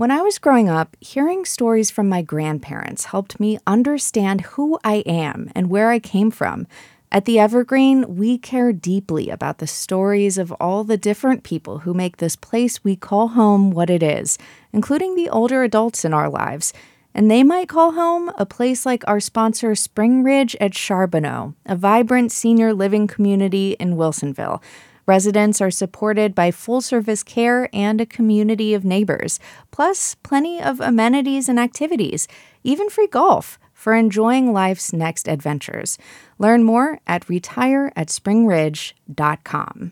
When I was growing up, hearing stories from my grandparents helped me understand who I am and where I came from. At the Evergreen, we care deeply about the stories of all the different people who make this place we call home what it is, including the older adults in our lives. And they might call home a place like our sponsor, Spring Ridge at Charbonneau, a vibrant senior living community in Wilsonville. Residents are supported by full service care and a community of neighbors, plus plenty of amenities and activities, even free golf for enjoying life's next adventures. Learn more at retireatspringridge.com.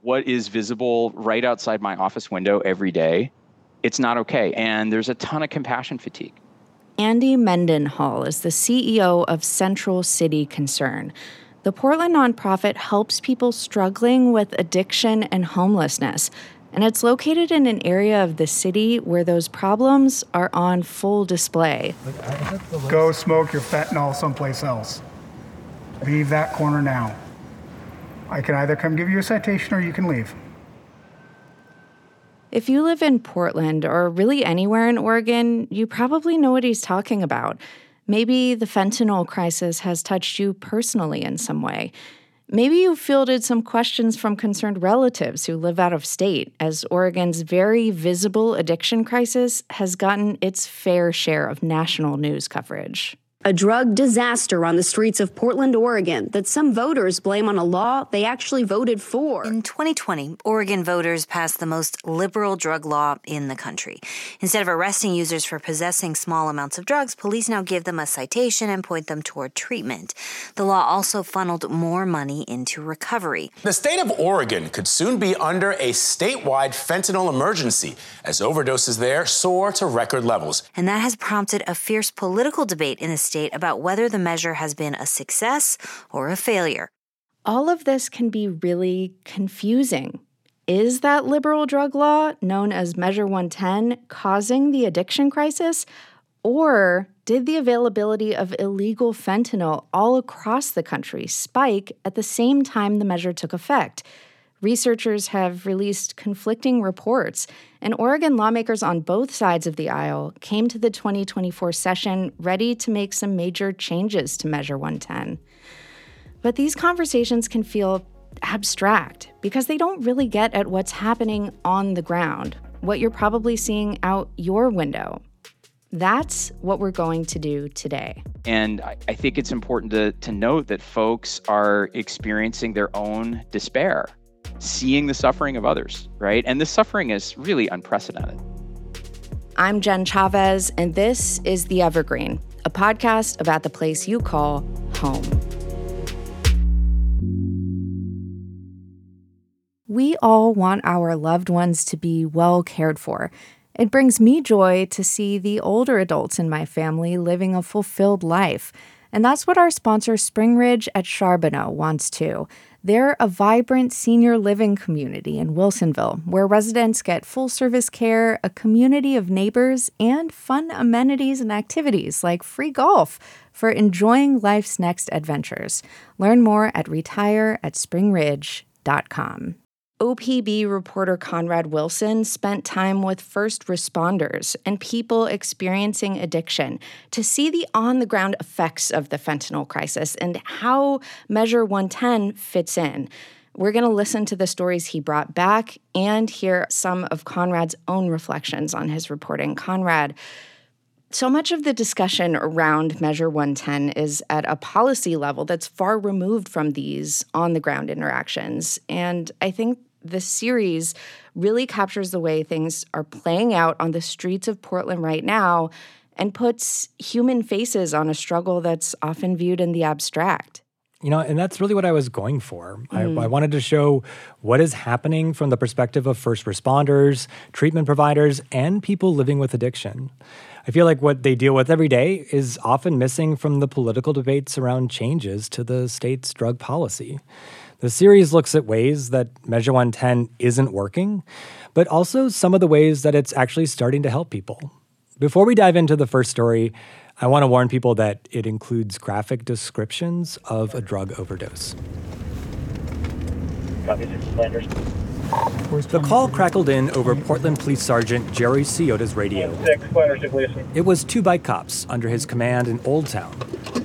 What is visible right outside my office window every day? It's not okay. And there's a ton of compassion fatigue. Andy Mendenhall is the CEO of Central City Concern. The Portland nonprofit helps people struggling with addiction and homelessness, and it's located in an area of the city where those problems are on full display. Go smoke your fentanyl someplace else. Leave that corner now. I can either come give you a citation or you can leave. If you live in Portland or really anywhere in Oregon, you probably know what he's talking about. Maybe the fentanyl crisis has touched you personally in some way. Maybe you've fielded some questions from concerned relatives who live out of state, as Oregon's very visible addiction crisis has gotten its fair share of national news coverage a drug disaster on the streets of Portland, Oregon, that some voters blame on a law they actually voted for. In 2020, Oregon voters passed the most liberal drug law in the country. Instead of arresting users for possessing small amounts of drugs, police now give them a citation and point them toward treatment. The law also funneled more money into recovery. The state of Oregon could soon be under a statewide fentanyl emergency as overdoses there soar to record levels. And that has prompted a fierce political debate in the state about whether the measure has been a success or a failure. All of this can be really confusing. Is that liberal drug law, known as Measure 110, causing the addiction crisis? Or did the availability of illegal fentanyl all across the country spike at the same time the measure took effect? Researchers have released conflicting reports, and Oregon lawmakers on both sides of the aisle came to the 2024 session ready to make some major changes to Measure 110. But these conversations can feel abstract because they don't really get at what's happening on the ground, what you're probably seeing out your window. That's what we're going to do today. And I, think it's important to, to note that folks are experiencing their own despair seeing the suffering of others, right? And this suffering is really unprecedented. I'm Jen Chavez, and this is The Evergreen, a podcast about the place you call home. We all want our loved ones to be well cared for. It brings me joy to see the older adults in my family living a fulfilled life. And that's what our sponsor, Spring Ridge at Charbonneau, wants too. They're a vibrant senior living community in Wilsonville where residents get full service care, a community of neighbors, and fun amenities and activities like free golf for enjoying life's next adventures. Learn more at retire at retireatspringridge.com. OPB reporter Conrad Wilson spent time with first responders and people experiencing addiction to see the on the ground effects of the fentanyl crisis and how Measure 110 fits in. We're going to listen to the stories he brought back and hear some of Conrad's own reflections on his reporting. Conrad, so much of the discussion around Measure 110 is at a policy level that's far removed from these on the ground interactions. And I think this series really captures the way things are playing out on the streets of Portland right now and puts human faces on a struggle that's often viewed in the abstract. You know, and that's really what I was going for. Mm. I, I, wanted to show what is happening from the perspective of first responders, treatment providers, and people living with addiction. I feel like what they deal with every day is often missing from the political debates around changes to the state's drug policy. The series looks at ways that Measure 110 isn't working, but also some of the ways that it's actually starting to help people. Before we dive into the first story, I want to warn people that it includes graphic descriptions of a drug overdose. The call crackled in over Portland Police Sergeant Jerry Ciota's radio. It was two bike cops under his command in Old Town.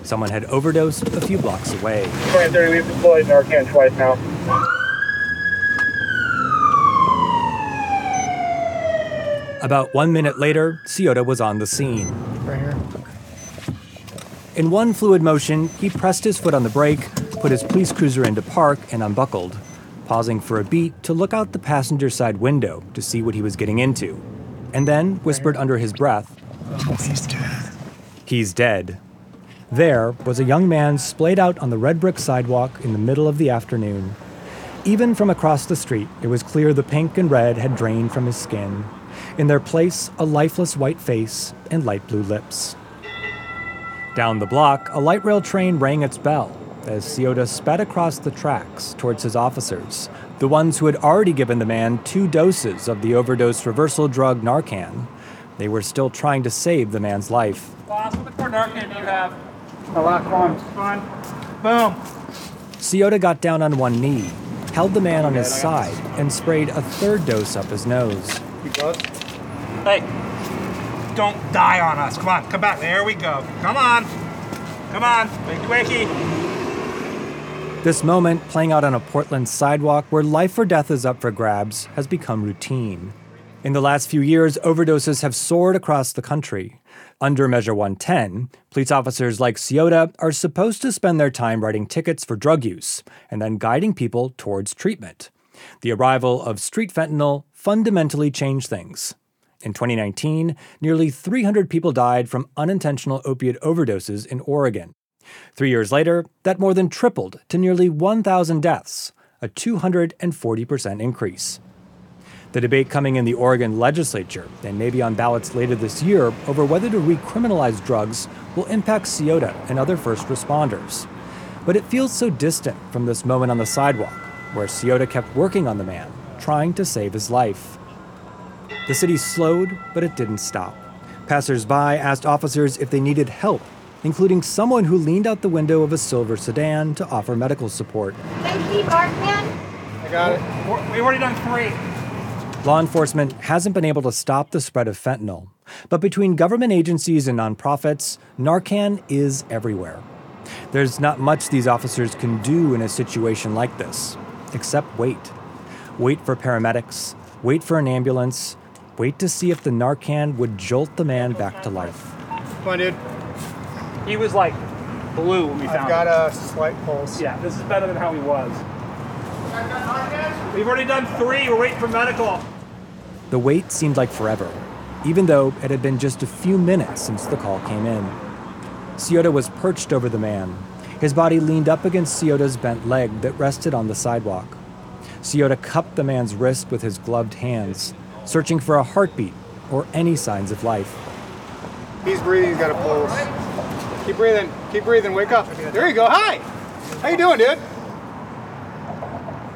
Someone had overdosed a few blocks away. About one minute later, Ciota was on the scene. In one fluid motion, he pressed his foot on the brake, put his police cruiser into park, and unbuckled, pausing for a beat to look out the passenger side window to see what he was getting into, and then whispered under his breath, He's dead. He's dead. There was a young man splayed out on the red brick sidewalk in the middle of the afternoon. Even from across the street, it was clear the pink and red had drained from his skin. In their place, a lifeless white face and light blue lips. Down the block, a light rail train rang its bell as Ciota sped across the tracks towards his officers, the ones who had already given the man two doses of the overdose reversal drug Narcan. They were still trying to save the man's life. Boss, what more Narcan do you have? A lot, come on. Come on. Boom. Ciota got down on one knee, held the man on his side, and sprayed a third dose up his nose. Hey, don't die on us. Come on, come back. There we go. Come on. Come on. Wakey, wakey. This moment, playing out on a Portland sidewalk where life or death is up for grabs, has become routine. In the last few years, overdoses have soared across the country. Under Measure 110, police officers like Ciota are supposed to spend their time writing tickets for drug use and then guiding people towards treatment. The arrival of street fentanyl fundamentally changed things. In 2019, nearly 300 people died from unintentional opiate overdoses in Oregon. Three years later, that more than tripled to nearly 1,000 deaths, a 240% increase. The debate coming in the Oregon legislature and maybe on ballots later this year over whether to recriminalize drugs will impact Ciota and other first responders. But it feels so distant from this moment on the sidewalk where Ciota kept working on the man, trying to save his life. The city slowed, but it didn't stop. Passersby asked officers if they needed help, including someone who leaned out the window of a silver sedan to offer medical support. Thank you, Barkman. I got it. We've already done three. Law enforcement hasn't been able to stop the spread of fentanyl, but between government agencies and nonprofits, Narcan is everywhere. There's not much these officers can do in a situation like this, except wait. Wait for paramedics, wait for an ambulance, wait to see if the Narcan would jolt the man back to life. Come on, dude. He was like blue when we found I've got him. a slight pulse. Yeah, this is better than how he was. We've already done three. We're waiting for medical. The wait seemed like forever, even though it had been just a few minutes since the call came in. Ciota was perched over the man. His body leaned up against Ciota's bent leg that rested on the sidewalk. Ciota cupped the man's wrist with his gloved hands, searching for a heartbeat or any signs of life. He's breathing. He's got a pulse. Keep breathing. Keep breathing. Wake up. There you go. Hi. How you doing, dude?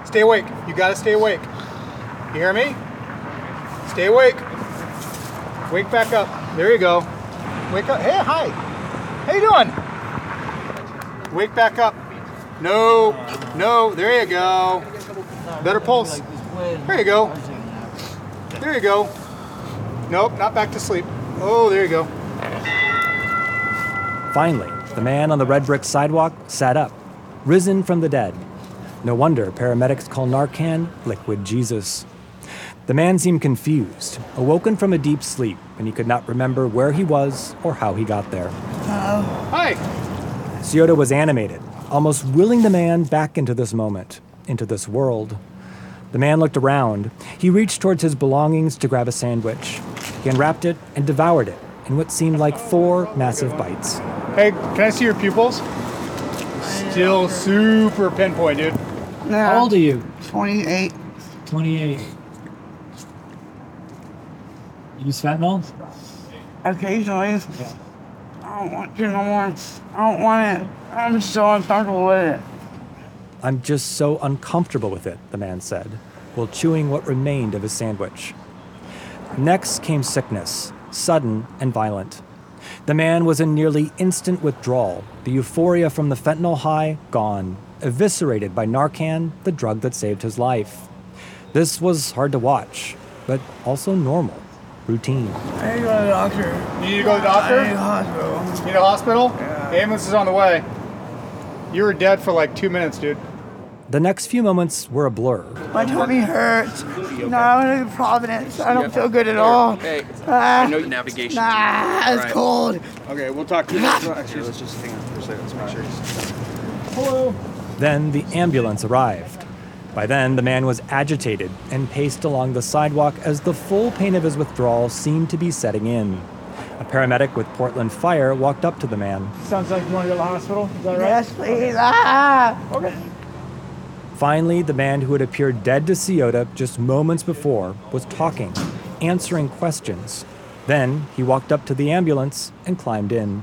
Stay awake. You gotta stay awake. You hear me? Stay awake. Wake back up. There you go. Wake up. Hey, hi. How you doing? Wake back up. No. No. There you go. Better pulse. There you go. There you go. Nope, not back to sleep. Oh, there you go. Finally, the man on the red brick sidewalk sat up, risen from the dead. No wonder paramedics call Narcan liquid Jesus. The man seemed confused, awoken from a deep sleep, and he could not remember where he was or how he got there. Hi. Ciota was animated, almost willing the man back into this moment, into this world. The man looked around. He reached towards his belongings to grab a sandwich. He unwrapped it and devoured it in what seemed like four massive bites. Hey, can I see your pupils? Still super pinpoint, dude. How old are you? 28. 28. You Use fentanyl? Occasionally. I don't want to no more. I don't want it. I'm so uncomfortable with it. I'm just so uncomfortable with it, the man said, while chewing what remained of his sandwich. Next came sickness, sudden and violent. The man was in nearly instant withdrawal, the euphoria from the fentanyl high gone, eviscerated by Narcan, the drug that saved his life. This was hard to watch, but also normal, routine. I need to go to the doctor. You need to go to the doctor? I need a hospital. You need a hospital? The ambulance is on the way. You were dead for like two minutes, dude. The next few moments were a blur. My tummy hurts. No, I want to go to Providence. I don't feel good at all. Hey, Ah, I know navigation. nah, it's Alright. cold. Okay, we'll talk. To you. Actually, let's just hang on for a second. Let's make sure he's. Hello. Then the ambulance arrived. By then, the man was agitated and paced along the sidewalk as the full pain of his withdrawal seemed to be setting in. A paramedic with Portland Fire walked up to the man. Sounds like you want to go to the hospital. Is that right? Yes, please. Ah. Okay. Finally, the man who had appeared dead to Ciota just moments before was talking, answering questions. Then he walked up to the ambulance and climbed in.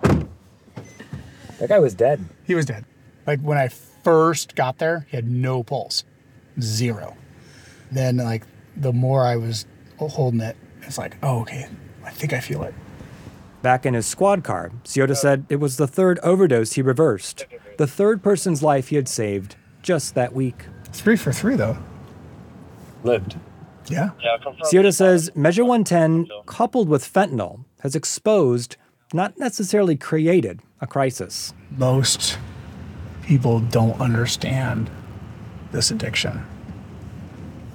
That guy was dead. He was dead. Like when I first got there, he had no pulse, zero. Then like the more I was holding it, it's like, oh okay, I think I feel it. Back in his squad car, Ciota said it was the third overdose he reversed, the third person's life he had saved just that week. Three for three though. Lived. Yeah. Ciota says Measure 110, coupled with fentanyl, has exposed, not necessarily created, a crisis. Most people don't understand this addiction.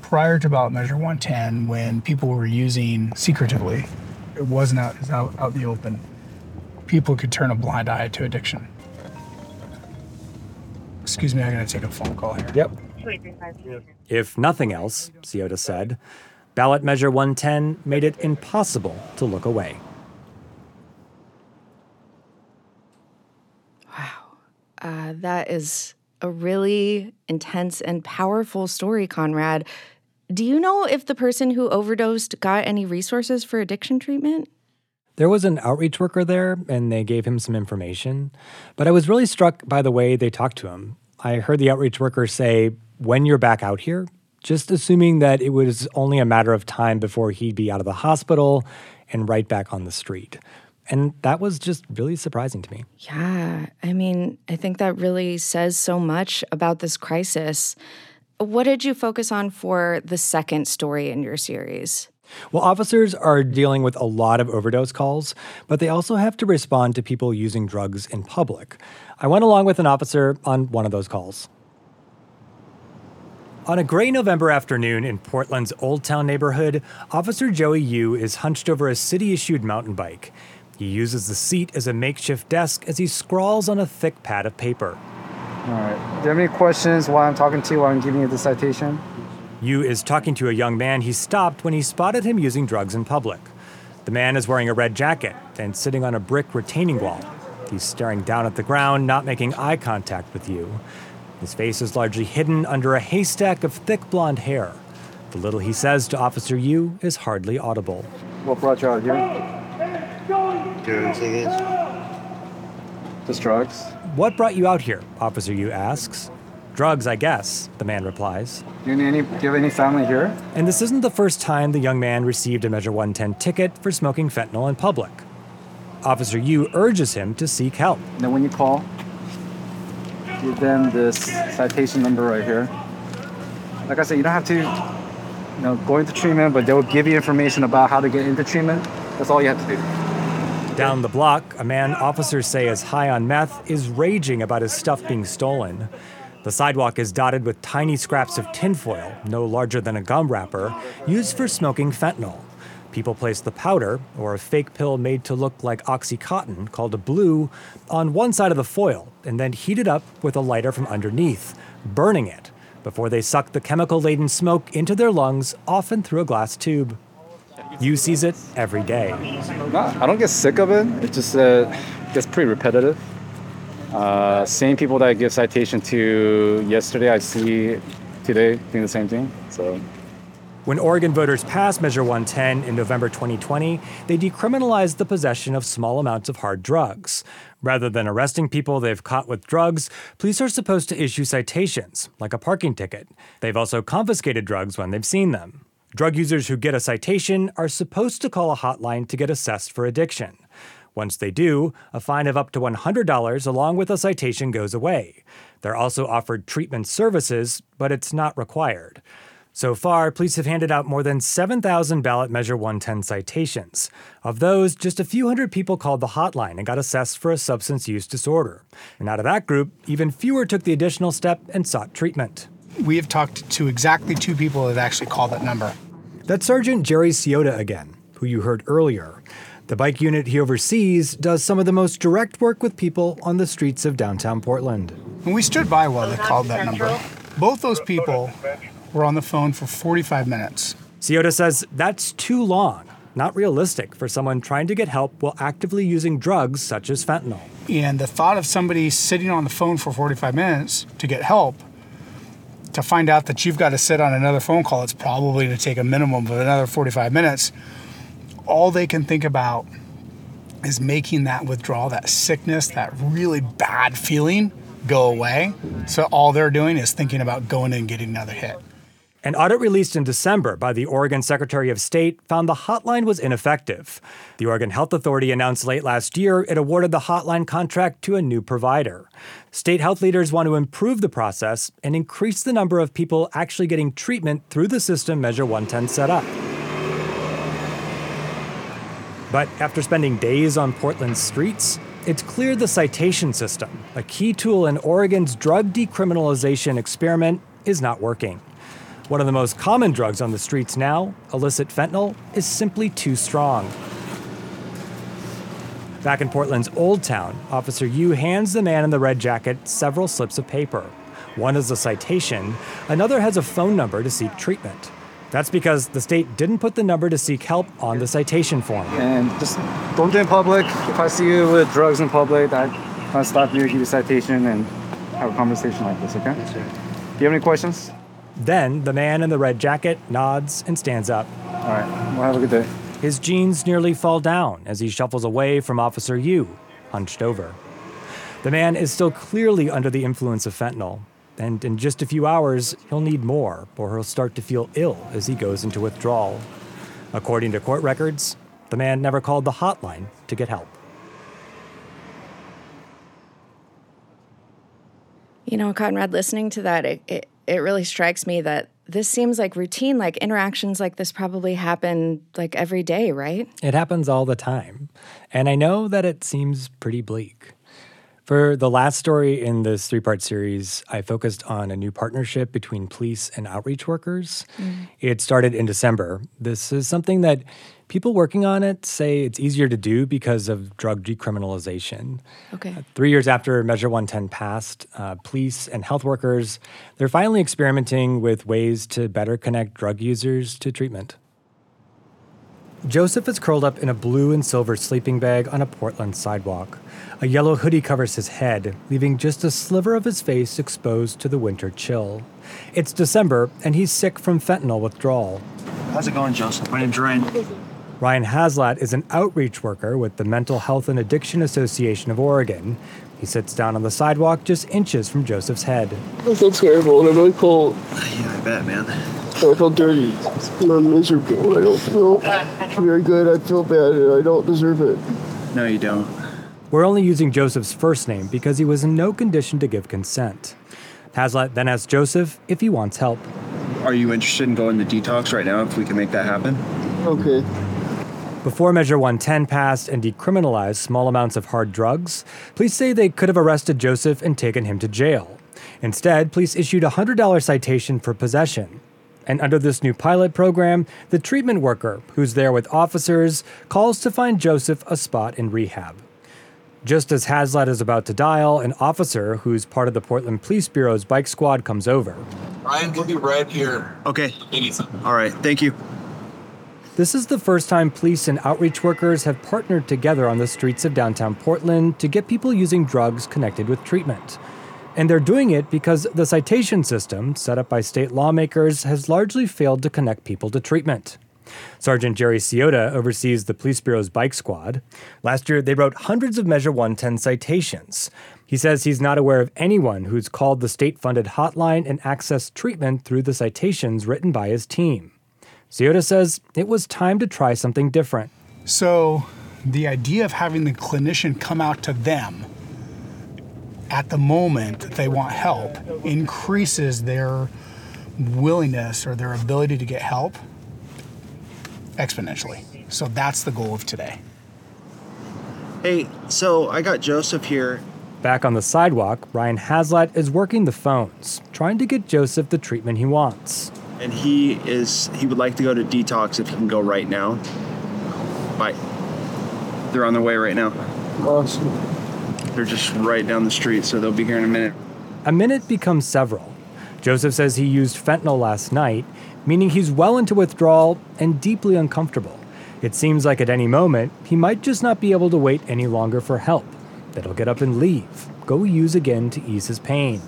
Prior to about Measure 110, when people were using secretively, it wasn't out, it was out, out in the open. People could turn a blind eye to addiction. Excuse me, I gotta take a phone call here. Yep. If nothing else, Ciota said, ballot measure 110 made it impossible to look away. Uh, that is a really intense and powerful story, Conrad. Do you know if the person who overdosed got any resources for addiction treatment? There was an outreach worker there, and they gave him some information. But I was really struck by the way they talked to him. I heard the outreach worker say, When you're back out here, just assuming that it was only a matter of time before he'd be out of the hospital and right back on the street. And that was just really surprising to me. Yeah, I mean, I think that really says so much about this crisis. What did you focus on for the second story in your series? Well, officers are dealing with a lot of overdose calls, but they also have to respond to people using drugs in public. I went along with an officer on one of those calls. On a gray November afternoon in Portland's Old Town neighborhood, Officer Joey Yu is hunched over a city issued mountain bike. He uses the seat as a makeshift desk as he scrawls on a thick pad of paper. All right. Do you have any questions while I'm talking to you while I'm giving you the citation? Yu is talking to a young man he stopped when he spotted him using drugs in public. The man is wearing a red jacket and sitting on a brick retaining wall. He's staring down at the ground, not making eye contact with Yu. His face is largely hidden under a haystack of thick blonde hair. The little he says to Officer Yu is hardly audible. What brought you out here? Doing tickets. Just drugs. What brought you out here? Officer Yu asks. Drugs, I guess, the man replies. Do you, any, do you have any family here? And this isn't the first time the young man received a Measure 110 ticket for smoking fentanyl in public. Officer Yu urges him to seek help. Then when you call, give them this citation number right here. Like I said, you don't have to, you know, go into treatment, but they will give you information about how to get into treatment. That's all you have to do. Down the block, a man officers say is high on meth is raging about his stuff being stolen. The sidewalk is dotted with tiny scraps of tinfoil, no larger than a gum wrapper, used for smoking fentanyl. People place the powder, or a fake pill made to look like Oxycontin called a blue, on one side of the foil and then heat it up with a lighter from underneath, burning it before they suck the chemical laden smoke into their lungs, often through a glass tube. Yu sees it every day. I don't get sick of it. It just uh, gets pretty repetitive. Uh, same people that I give citation to yesterday, I see today doing the same thing. So When Oregon voters passed Measure 110 in November 2020, they decriminalized the possession of small amounts of hard drugs. Rather than arresting people they've caught with drugs, police are supposed to issue citations, like a parking ticket. They've also confiscated drugs when they've seen them. Drug users who get a citation are supposed to call a hotline to get assessed for addiction. Once they do, a fine of up to $100 along with a citation goes away. They're also offered treatment services, but it's not required. So far, police have handed out more than 7,000 ballot measure 110 citations. Of those, just a few hundred people called the hotline and got assessed for a substance use disorder. And out of that group, even fewer took the additional step and sought treatment. We have talked to exactly two people that have actually called that number. That's Sergeant Jerry Ciota again, who you heard earlier. The bike unit he oversees does some of the most direct work with people on the streets of downtown Portland. And we stood by while they called that number. Both those people were on the phone for 45 minutes. Ciota says that's too long, not realistic for someone trying to get help while actively using drugs such as fentanyl. And the thought of somebody sitting on the phone for 45 minutes to get help, to find out that you've got to sit on another phone call, it's probably going to take a minimum of another 45 minutes. All they can think about is making that withdrawal, that sickness, that really bad feeling go away. So all they're doing is thinking about going in and getting another hit. An audit released in December by the Oregon Secretary of State found the hotline was ineffective. The Oregon Health Authority announced late last year it awarded the hotline contract to a new provider. State health leaders want to improve the process and increase the number of people actually getting treatment through the system Measure 110 set up. But after spending days on Portland's streets, it's clear the citation system, a key tool in Oregon's drug decriminalization experiment, is not working. One of the most common drugs on the streets now, illicit fentanyl, is simply too strong. Back in Portland's Old Town, Officer Yu hands the man in the red jacket several slips of paper. One is a citation, another has a phone number to seek treatment. That's because the state didn't put the number to seek help on the citation form. And just don't do it in public. If I see you with drugs in public, I I'll stop you, give you a citation, and have a conversation like this, okay? Do you have any questions? Then the man in the red jacket nods and stands up. All right, well, have a good day. His jeans nearly fall down as he shuffles away from Officer Yu, hunched over. The man is still clearly under the influence of fentanyl, and in just a few hours, he'll need more, or he'll start to feel ill as he goes into withdrawal. According to court records, the man never called the hotline to get help. You know, Conrad, listening to that, it, it, it really strikes me that this seems like routine, like interactions like this probably happen like every day, right? It happens all the time. And I know that it seems pretty bleak. For the last story in this three part series, I focused on a new partnership between police and outreach workers. Mm. It started in December. This is something that people working on it say it's easier to do because of drug decriminalization. Okay. Three years after Measure 110 passed, uh, police and health workers, they're finally experimenting with ways to better connect drug users to treatment. Joseph is curled up in a blue and silver sleeping bag on a Portland sidewalk. A yellow hoodie covers his head, leaving just a sliver of his face exposed to the winter chill. It's December, and he's sick from fentanyl withdrawal. How's it going, Joseph? My name's Ryan. Ryan Haslat is an outreach worker with the Mental Health and Addiction Association of Oregon. He sits down on the sidewalk just inches from Joseph's head. I feel terrible and I'm really cold. Yeah, I bet, man. I feel dirty. I'm miserable. I don't feel very good. I feel bad and I don't deserve it. No, you don't. We're only using Joseph's first name because he was in no condition to give consent. Haslat then asks Joseph if he wants help. Are you interested in going to detox right now if we can make that happen? Okay. Before Measure 110 passed and decriminalized small amounts of hard drugs, police say they could have arrested Joseph and taken him to jail. Instead, police issued a $100 citation for possession. And under this new pilot program, the treatment worker, who's there with officers, calls to find Joseph a spot in rehab. Just as Haslat is about to dial, an officer who's part of the Portland Police Bureau's bike squad comes over. Ryan, we'll be right here. Okay. All right. Thank you. This is the first time police and outreach workers have partnered together on the streets of downtown Portland to get people using drugs connected with treatment. And they're doing it because the citation system, set up by state lawmakers, has largely failed to connect people to treatment. Sergeant Jerry Ciota oversees the Police Bureau's bike squad. Last year, they wrote hundreds of Measure 110 citations. He says he's not aware of anyone who's called the state funded hotline and accessed treatment through the citations written by his team. Ciota says it was time to try something different. So the idea of having the clinician come out to them at the moment that they want help increases their willingness or their ability to get help exponentially. So that's the goal of today. Hey, so I got Joseph here. Back on the sidewalk, Ryan Haslat is working the phones, trying to get Joseph the treatment he wants. And he is he would like to go to detox if he can go right now. Bye. They're on their way right now. Awesome. They're just right down the street, so they'll be here in a minute. A minute becomes several. Joseph says he used fentanyl last night, meaning he's well into withdrawal and deeply uncomfortable. It seems like at any moment, he might just not be able to wait any longer for help, that he'll get up and leave, go use again to ease his pain.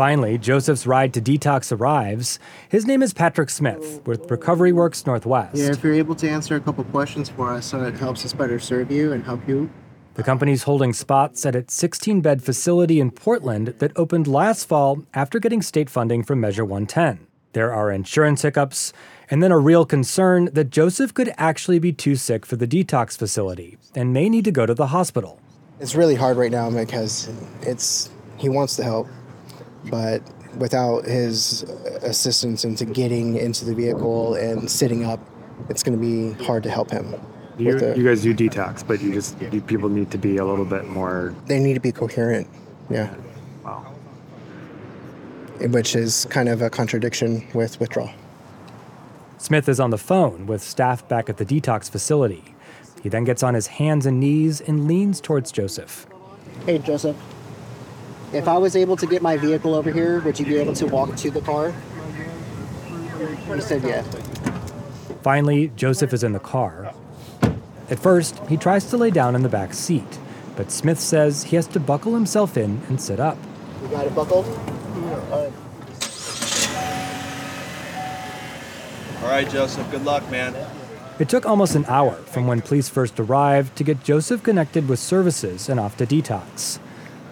Finally, Joseph's ride to detox arrives. His name is Patrick Smith with Recovery Works Northwest. Yeah, if you're able to answer a couple questions for us, so it helps us better serve you and help you. The company's holding spots at its 16 bed facility in Portland that opened last fall after getting state funding from Measure 110. There are insurance hiccups, and then a real concern that Joseph could actually be too sick for the detox facility and may need to go to the hospital. It's really hard right now because it's he wants to help, but without his assistance into getting into the vehicle and sitting up, it's going to be hard to help him. You, the- you guys do detox, but you just you, people need to be a little bit more. they need to be coherent. Yeah. Wow. Which is kind of a contradiction with withdrawal. Smith is on the phone with staff back at the detox facility. He then gets on his hands and knees and leans towards Joseph. Hey, Joseph. If I was able to get my vehicle over here, would you be able to walk to the car? He said yeah. Finally, Joseph is in the car. At first, he tries to lay down in the back seat, but Smith says he has to buckle himself in and sit up. You got it buckled? All right. All right, Joseph. Good luck, man. It took almost an hour from when police first arrived to get Joseph connected with services and off to detox.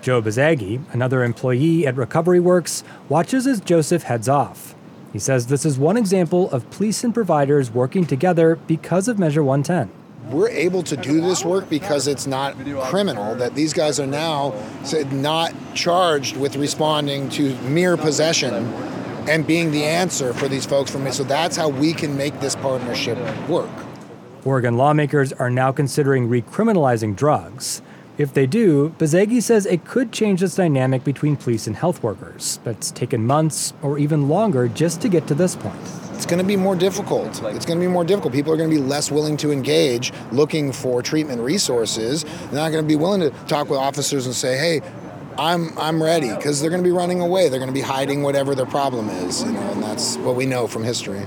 Joe Bazagi, another employee at Recovery Works, watches as Joseph heads off. He says this is one example of police and providers working together because of Measure 110. we're able to do this work because it's not criminal that these guys are now not charged with responding to mere possession and being the answer for these folks from me so that's how we can make this partnership work Oregon lawmakers are now considering recriminalizing drugs. If they do, Bazagi says it could change this dynamic between police and health workers, but it's taken months or even longer just to get to this point. it's going to be more difficult. It's going to be more difficult. People are going to be less willing to engage looking for treatment resources. They're not going to be willing to talk with officers and say hey i'm i'm ready because they're going to be running away. They're going to be hiding whatever their problem is you know and that's what we know from history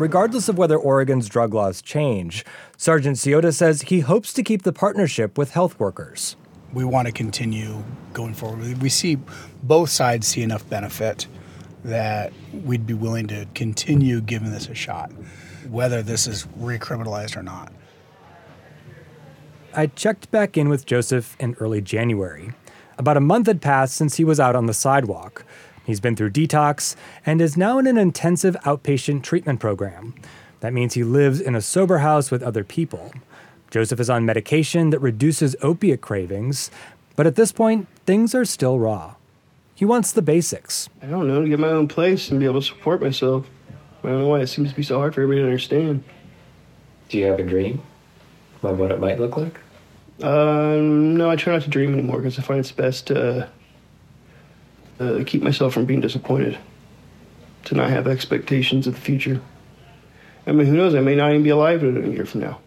Regardless of whether Oregon's drug laws change, Sergeant Ciota says he hopes to keep the partnership with health workers. We want to continue going forward. We see both sides see enough benefit that we'd be willing to continue giving this a shot, whether this is recriminalized or not. I checked back in with Joseph in early January. About a month had passed since he was out on the sidewalk. He's been through detox and is now in an intensive outpatient treatment program. That means he lives in a sober house with other people. Joseph is on medication that reduces opiate cravings, but at this point, things are still raw. He wants the basics. I don't know, to get my own place and be able to support myself. I don't know why it seems to be so hard for everybody to understand. Do you have a dream of what it might look like? Um, no, I try not to dream anymore because I find it's best to uh, keep myself from being disappointed, to not have expectations of the future. I mean, who knows? I may not even be alive in a year from now.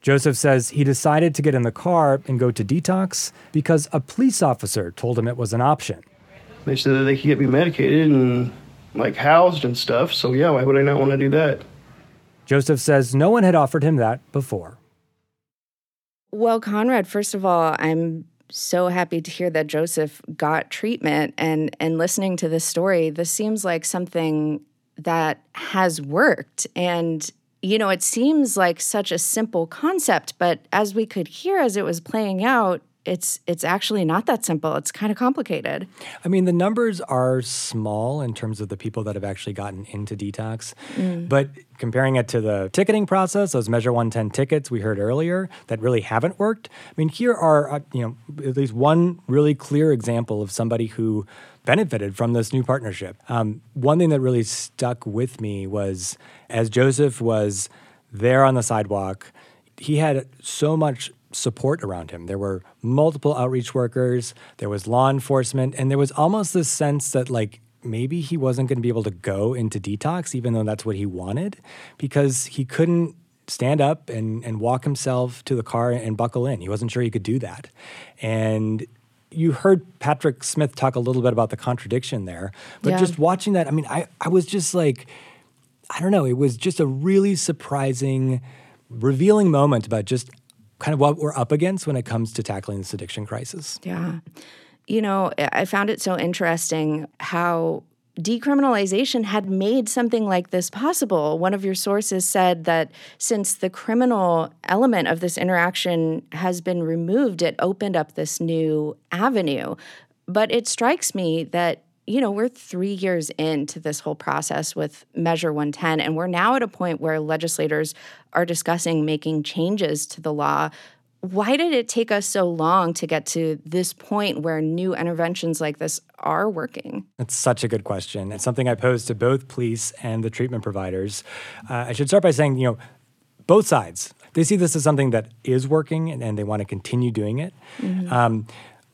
Joseph says he decided to get in the car and go to detox because a police officer told him it was an option. They said that they could get me medicated and like housed and stuff. So yeah, why would I not want to do that? Joseph says no one had offered him that before. Well, Conrad, first of all, I'm so happy to hear that Joseph got treatment and and listening to this story, this seems like something that has worked. And you know, it seems like such a simple concept, but as we could hear as it was playing out, it's it's actually not that simple. It's kind of complicated. I mean, the numbers are small in terms of the people that have actually gotten into detox. Mm. But comparing it to the ticketing process, those Measure 110 tickets we heard earlier that really haven't worked. I mean, here are uh, you know at least one really clear example of somebody who benefited from this new partnership. Um, one thing that really stuck with me was as Joseph was there on the sidewalk, he had so much support around him. There were multiple outreach workers, there was law enforcement, and there was almost this sense that, like, maybe he wasn't going to be able to go into detox, even though that's what he wanted, because he couldn't stand up and, and walk himself to the car and buckle in. He wasn't sure he could do that. And you heard Patrick Smith talk a little bit about the contradiction there, but Yeah. just watching that, I mean, I, I was just like, I don't know, it was just a really surprising, revealing moment about just kind of what we're up against when it comes to tackling this addiction crisis. Yeah. You know, I I found it so interesting how decriminalization had made something like this possible. One of your sources said that since the criminal element of this interaction has been removed, it opened up this new avenue. But it strikes me that you know, we're three years into this whole process with Measure 110, and we're now at a point where legislators are discussing making changes to the law. Why did it take us so long to get to this point where new interventions like this are working? That's such a good question. It's something I pose to both police and the treatment providers. Uh, I should start by saying, you know, both sides, they see this as something that is working and, and they want to continue doing it. Mhm. Um,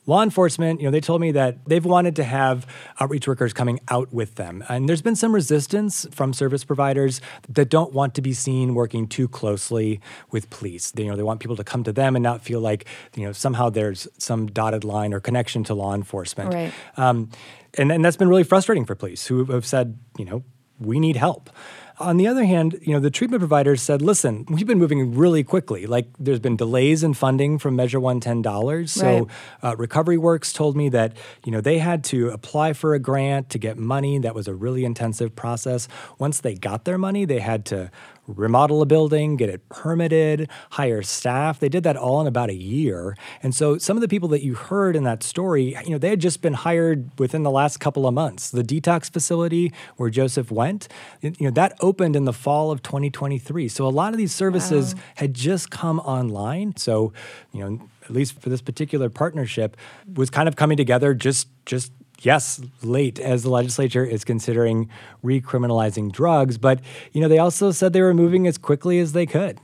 law enforcement, you know, they told me that they've wanted to have outreach workers coming out with them. And there's been some resistance from service providers that don't want to be seen working too closely with police. They, you know, they want people to come to them and not feel like, you know, somehow there's some dotted line or connection to law enforcement. Right. Um, and, and that's been really frustrating for police who have said, you know, we need help. On the other hand, you know, the treatment providers said, listen, we've been moving really quickly. Like there's been delays in funding from Measure 110 dollars. So uh, Recovery Works told me that, you know, they had to apply for a grant to get money. That was a really intensive process. Once they got their money, they had to remodel a building, get it permitted, hire staff. They did that all in about a year. And so some of the people that you heard in that story, you know, they had just been hired within the last couple of months. The detox facility where Joseph went, you know, that opened in the fall of 2023. So a lot of these services had just come online. So, you know, at least for this particular partnership was kind of coming together just just yes late as the legislature is considering recriminalizing drugs but you know they also said they were moving as quickly as they could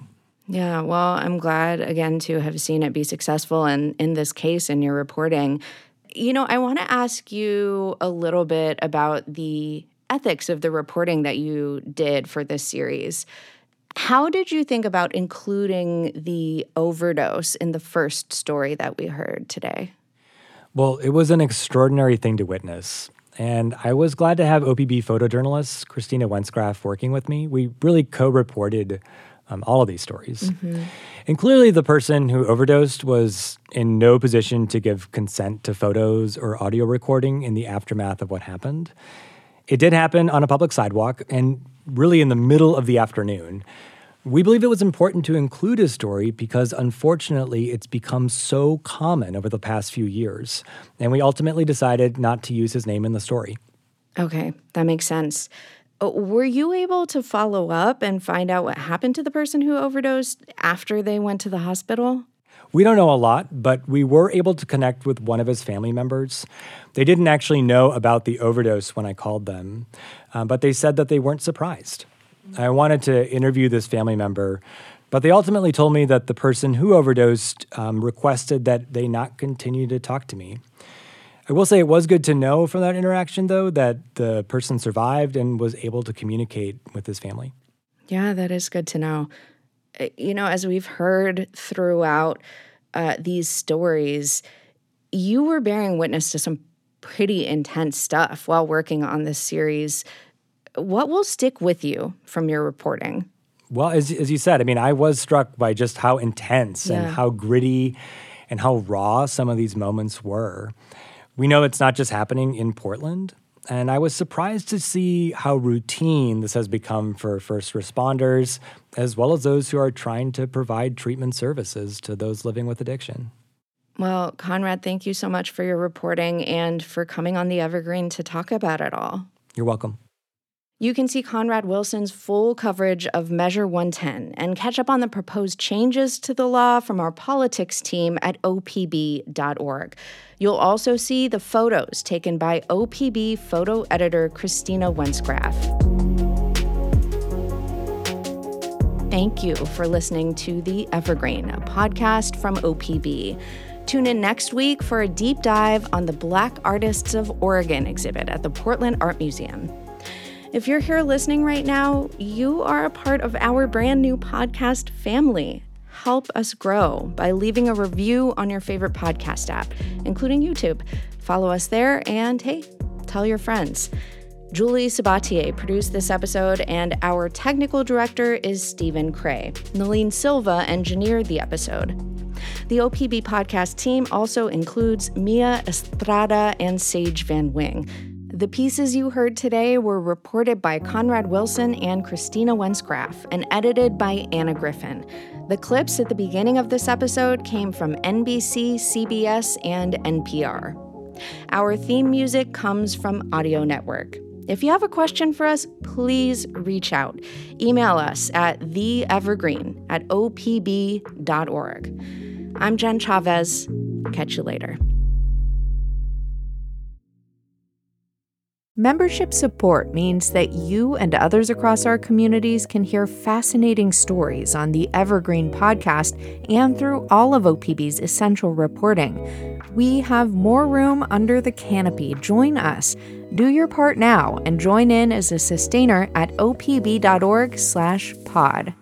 Yeah, well, I'm glad again to have seen it be successful and in this case in your reporting. You know, I want to ask you a little bit about the ethics of the reporting that you did for this series. How did you think about including the overdose in the first story that we heard today? Well it was an extraordinary thing to witness and I was glad to have OPB photojournalist Kristyna Wentz-Graff working with me. We really co reported um, all of these stories. And clearly, the person who overdosed was in no position to give consent to photos or audio recording in the aftermath of what happened. It did happen on a public sidewalk and really in the middle of the afternoon. We believe it was important to include his story because unfortunately it's become so common over the past few years. And we ultimately decided not to use his name in the story. Okay, that makes sense. Uh, Were you able to follow up and find out what happened to the person who overdosed after they went to the hospital? We don't know a lot, but we were able to connect with one of his family members. They didn't actually know about the overdose when I called them, uh, but they said that they weren't surprised. I wanted to interview this family member, but they ultimately told me that the person who overdosed um, requested that they not continue to talk to me. I will say it was good to know from that interaction, though, that the person survived and was able to communicate with his family. Yeah, that is good to know. Uh, You know, as we've heard throughout uh, these stories, you were bearing witness to some pretty intense stuff while working on this series. What will stick with you from your reporting? Well, as, as you said, I mean, I was struck by just how intense Yeah. and how gritty and how raw some of these moments were. We know it's not just happening in Portland. And I was surprised to see how routine this has become for first responders, as well as those who are trying to provide treatment services to those living with addiction. Well, Conrad, thank you so much for your reporting and for coming on the Evergreen to talk about it all. You're welcome. You can see Conrad Wilson's full coverage of Measure 110 and catch up on the proposed changes to the law from our politics team at opb.org. You'll also see the photos taken by OPB photo editor Kristyna Wentz-Graff. Thank you for listening to The Evergreen, a podcast from OPB. Tune in next week for a deep dive on the Black Artists of Oregon exhibit at the Portland Art Museum. If you're here listening right now, you are a part of our brand new podcast family. Help us grow by leaving a review on your favorite podcast app, including YouTube. Follow us there and hey, tell your friends. Julie Sabatier produced this episode, and our technical director is Stephen Cray. Nalene Silva engineered the episode. The OPB podcast team also includes Mia Estrada and Sage Van Wing. The pieces you heard today were reported by Conrad Wilson and Kristyna Wentz-Graff and edited by Anna Griffin. The clips at the beginning of this episode came from NBC, CBS, and NPR. Our theme music comes from Audio Network. If you have a question for us, please reach out. Email us at theevergreen at opb.org. I'm Jen Chavez. Catch you later. Membership support means that you and others across our communities can hear fascinating stories on the Evergreen podcast and through all of OPB's essential reporting. We have more room under the canopy. Join us. Do your part now and join in as a sustainer at opb.org/pod.